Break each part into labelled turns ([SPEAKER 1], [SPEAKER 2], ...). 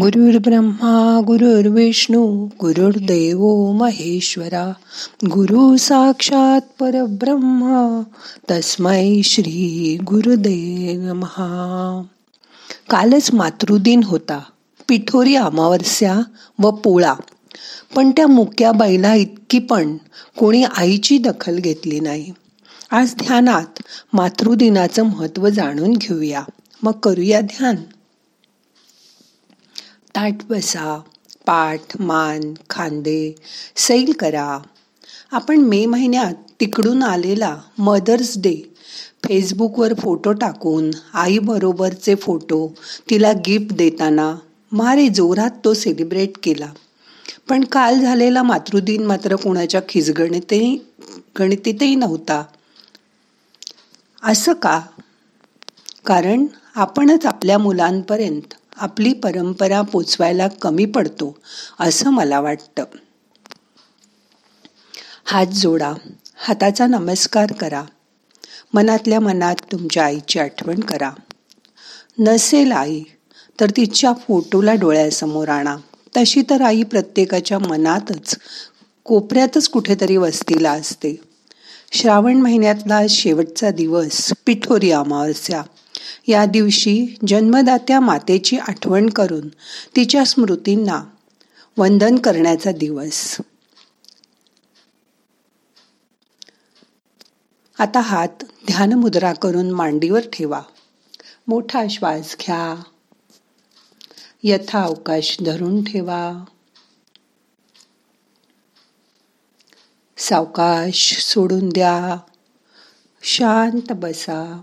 [SPEAKER 1] गुरुर् ब्रह्मा गुरुर्विष्णू गुरुर्देव महेश्वरा गुरु साक्षात परब्रह्मा तस्मै श्री गुरुदेव महा कालच मातृदिन होता पिठोरी अमावस्या व पोळा पण त्या मुक्या बैला इतकी पण कोणी आईची दखल घेतली नाही. आज ध्यानात मातृदिनाचं महत्त्व जाणून घेऊया. मग करूया ध्यान. ताट बसा पाठ मान खांदे सैल करा. आपण मे महिन्यात तिकडून आलेला मदर्स डे फेसबुकवर फोटो टाकून आईबरोबरचे फोटो तिला गिफ्ट देताना मारे जोरात तो सेलिब्रेट केला. पण काल झालेला मातृदिन मात्र कोणाच्या खिजगणिते गणितीतही नव्हता. असं का? कारण आपणच आपल्या मुलांपर्यंत आपली परंपरा पोचवायला कमी पडतो असं मला वाटतं. हात जोडा हाताचा नमस्कार करा. मनातल्या मनात तुमच्या आईची आठवण करा. नसेल आई तर तिच्या फोटोला डोळ्यासमोर आणा. तशी तर आई प्रत्येकाच्या मनातच कोपऱ्यातच कुठेतरी वस्तीला असते. श्रावण महिन्यातला शेवटचा दिवस पिठोरी अमावस्या. या दिवशी जन्मदात्या मातेची आठवण करून तिच्या स्मृतींना वंदन करण्याचा दिवस. आता हात ध्यान मुद्रा करून मांडीवर ठेवा. मोठा श्वास घ्या. यथा अवकाश धरून ठेवा. सावकाश सोडून द्या. शांत बसा.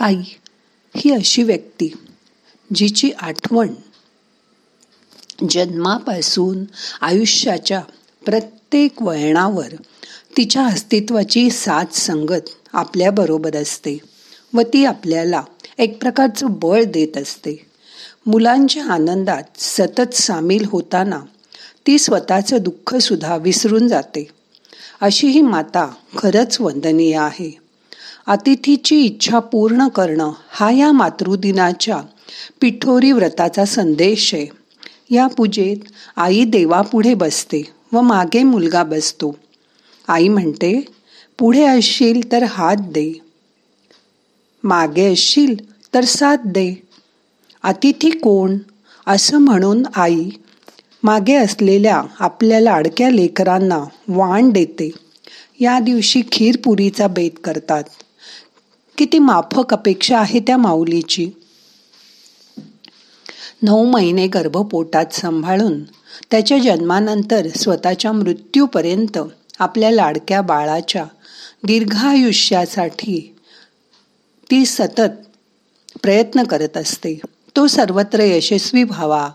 [SPEAKER 1] आई ही अशी व्यक्ती जिची आठवण जन्मापासून आयुष्याच्या प्रत्येक वळणावर तिच्या अस्तित्वाची साथ संगत आपल्याबरोबर असते व ती आपल्याला एक प्रकारचं बळ देत असते. मुलांच्या आनंदात सतत सामील होताना ती स्वतःचं दुःखसुद्धा विसरून जाते. अशी ही माता खरंच वंदनीय आहे. अतिथीची इच्छा पूर्ण करणं हा या मातृदिनाच्या पिठोरी व्रताचा संदेश आहे. या पूजेत आई देवापुढे बसते व मागे मुलगा बसतो. आई म्हणते पुढे असशील तर हात दे. मागे असशील तर साथ दे. अतिथी कोण? असं म्हणून आई मागे असलेल्या आपल्या लाडक्या लेकरांना वाण देते. या दिवशी खीरपुरीचा बेत करतात. किती माफक अपेक्षा आहे त्या माऊलीची. नऊ महिने गर्भपोटात सांभाळून त्याच्या जन्मानंतर स्वतःच्या मृत्यूपर्यंत आपल्या लाडक्या बाळाच्या दीर्घायुष्यासाठी ती सतत प्रयत्न करत असते. तो सर्वत्र यशस्वी व्हावा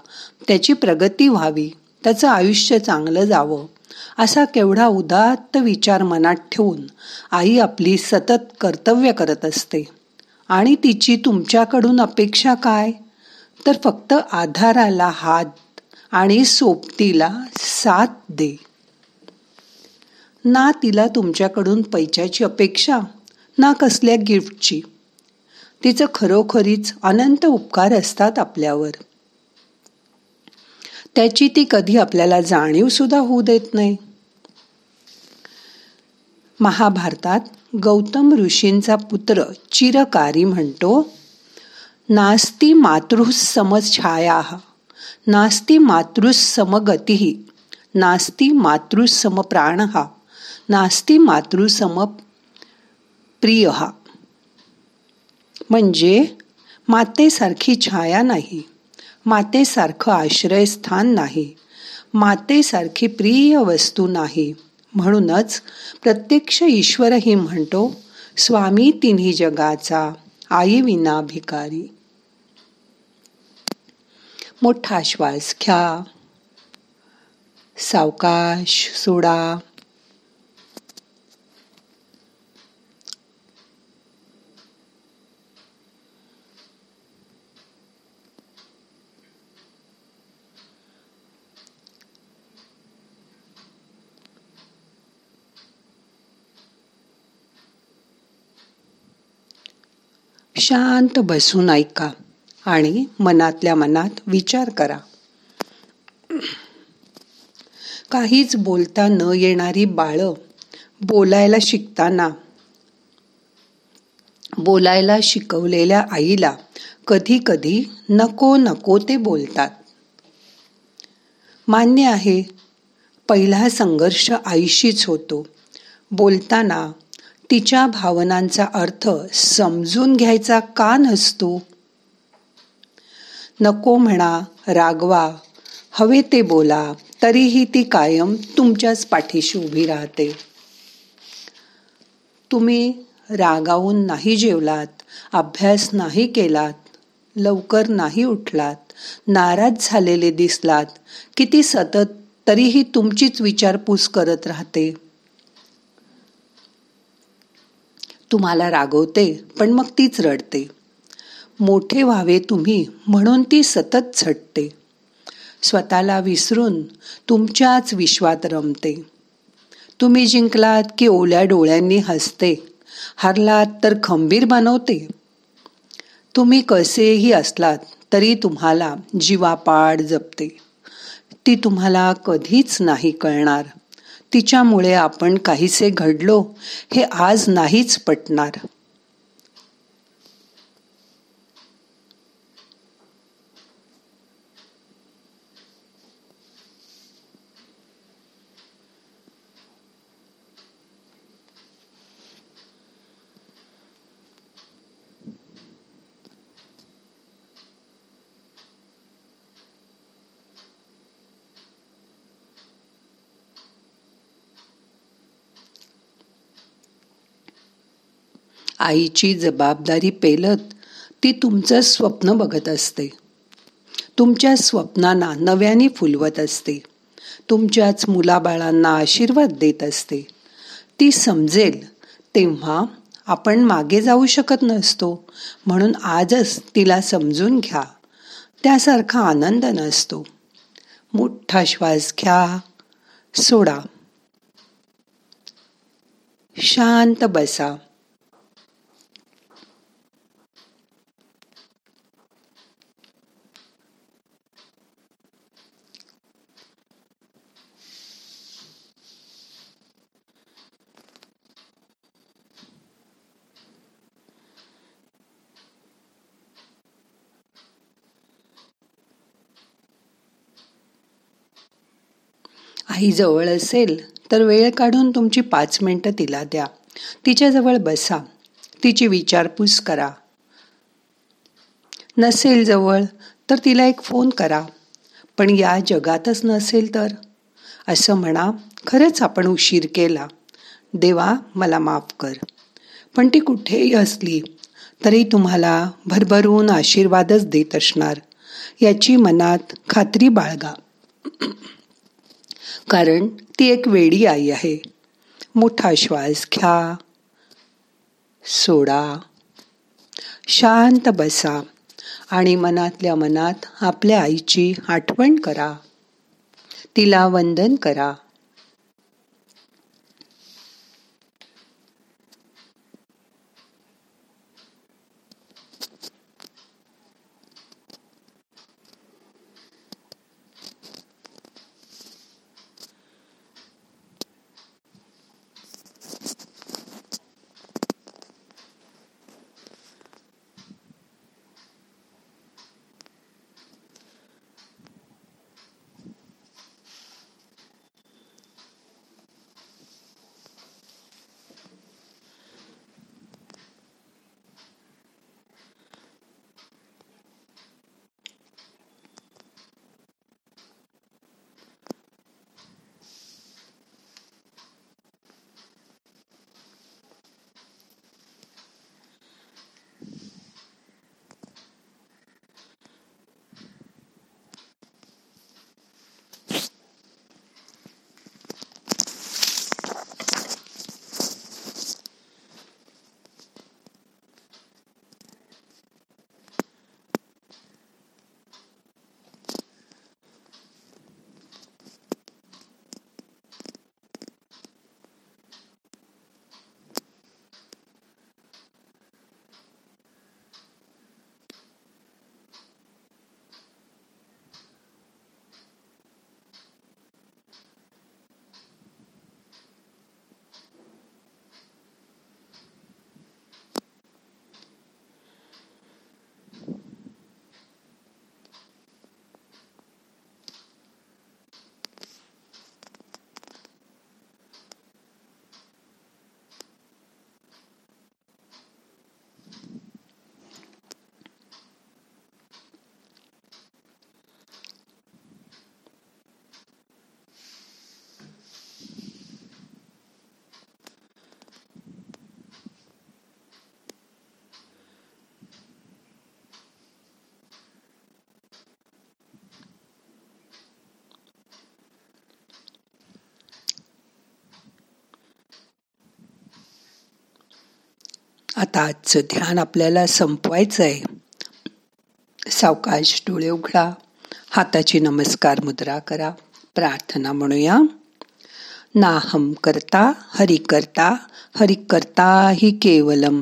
[SPEAKER 1] त्याची प्रगती व्हावी त्याचं आयुष्य चांगलं जावं असा केवढा उदात्त विचार मनात ठेवून आई आपली सतत कर्तव्य करत असते. आणि तिची तुमच्याकडून अपेक्षा काय? तर फक्त आधाराला हात आणि सोबतीला साथ दे. ना तिला तुमच्याकडून पैशाची अपेक्षा ना कसल्या गिफ्टची. तिचं खरोखरीच अनंत उपकार असतात आपल्यावर. त्याची ती कधी आपल्याला जाणीवसुद्धा होऊ देत नाही. महाभारतात गौतम ऋषींचा पुत्र चिरकारी म्हणतो नास्ती मातृस समछाया नास्ती मातृस समगती नास्ती मातृसम प्राण हा नास्ती मातृसम प्रिय हा म्हणजे मातेसारखी छाया नाही. मातेसारखं आश्रयस्थान नाही. मातेसारखी प्रिय वस्तू नाही. म्हणूनच प्रत्यक्ष ईश्वरही म्हणतो स्वामी तिन्ही जगाचा आई विना भिकारी मोठा श्वास घ्या. सावकाश सोडा. शांत बसून ऐका आणि मनातल्या मनात विचार करा. काहीच बोलता न येणारी बाळं बोलायला शिकताना बोलायला शिकवलेल्या आईला कधी कधी नको नको ते बोलतात. मान्य आहे पहिला संघर्ष आईशीच होतो. बोलताना तिच्या भावनांचा अर्थ समजून घ्यायचा का नसतो? नको म्हणा रागवा. हवे ते बोला तरीही ती कायम तुमच्याच पाठीशी उभी राहते. तुम्ही रागावून नाही जेवलात अभ्यास नाही केलात लवकर नाही उठलात नाराज झालेले दिसलात किती सतत तरीही तुमचीच विचारपूस करत राहते. तुम्हाला रागवते पण मग तीच रडते. मोठे व्हावे तुम्ही म्हणून ती सतत झटते. स्वतःला विसरून तुमच्याच विश्वात रमते. तुम्ही जिंकलात की ओल्या डोळ्यांनी हसते हरलात तर खंबीर बनवते. तुम्ही कसेही असलात तरी तुम्हाला जीवापाड जपते. ती तुम्हाला कधीच नाही कळणार. तिच्यामुळे आपण काहीसे घडलो हे आज नाहीच पटणार. आईची जबाबदारी पेलत ती तुमचं स्वप्न बघत असते. तुमच्या स्वप्नांना नव्याने फुलवत असते. तुमच्याच मुलाबाळांना आशीर्वाद देत असते. ती समजेल तेव्हा आपण मागे जाऊ शकत नसतो म्हणून आजच तिला समजून घ्या. त्यासारखा आनंद नसतो. मोठा श्वास घ्या. सोडा. शांत बसा. आई जवळ असेल तर वेळ काढून तुमची पाच मिनटं तिला द्या. तिच्याजवळ बसा. तिची विचारपूस करा. नसेल जवळ तर तिला एक फोन करा. पण या जगातच नसेल तर? असं म्हणा खरंच आपण उशीर केला. देवा मला माफ कर. पण ती कुठेही असली तरी तुम्हाला भरभरून आशीर्वादच देत असणार. याची मनात खात्री बाळगा. कारण ती एक वेडी आई आहे. मोठा श्वास घ्या. सोडा. शांत बसा आणि मनातल्या मनात आपल्या आईची आठवण करा. तिला वंदन करा. आता आजचं ध्यान आपल्याला संपवायचं आहे सावकाश डोळे उघडा हाताची नमस्कार मुद्रा करा प्रार्थना म्हणूया. नाहम करता हरि करता हरि करता हि केवलम.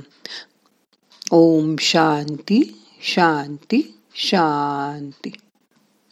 [SPEAKER 1] ओम शांती शांती शांती.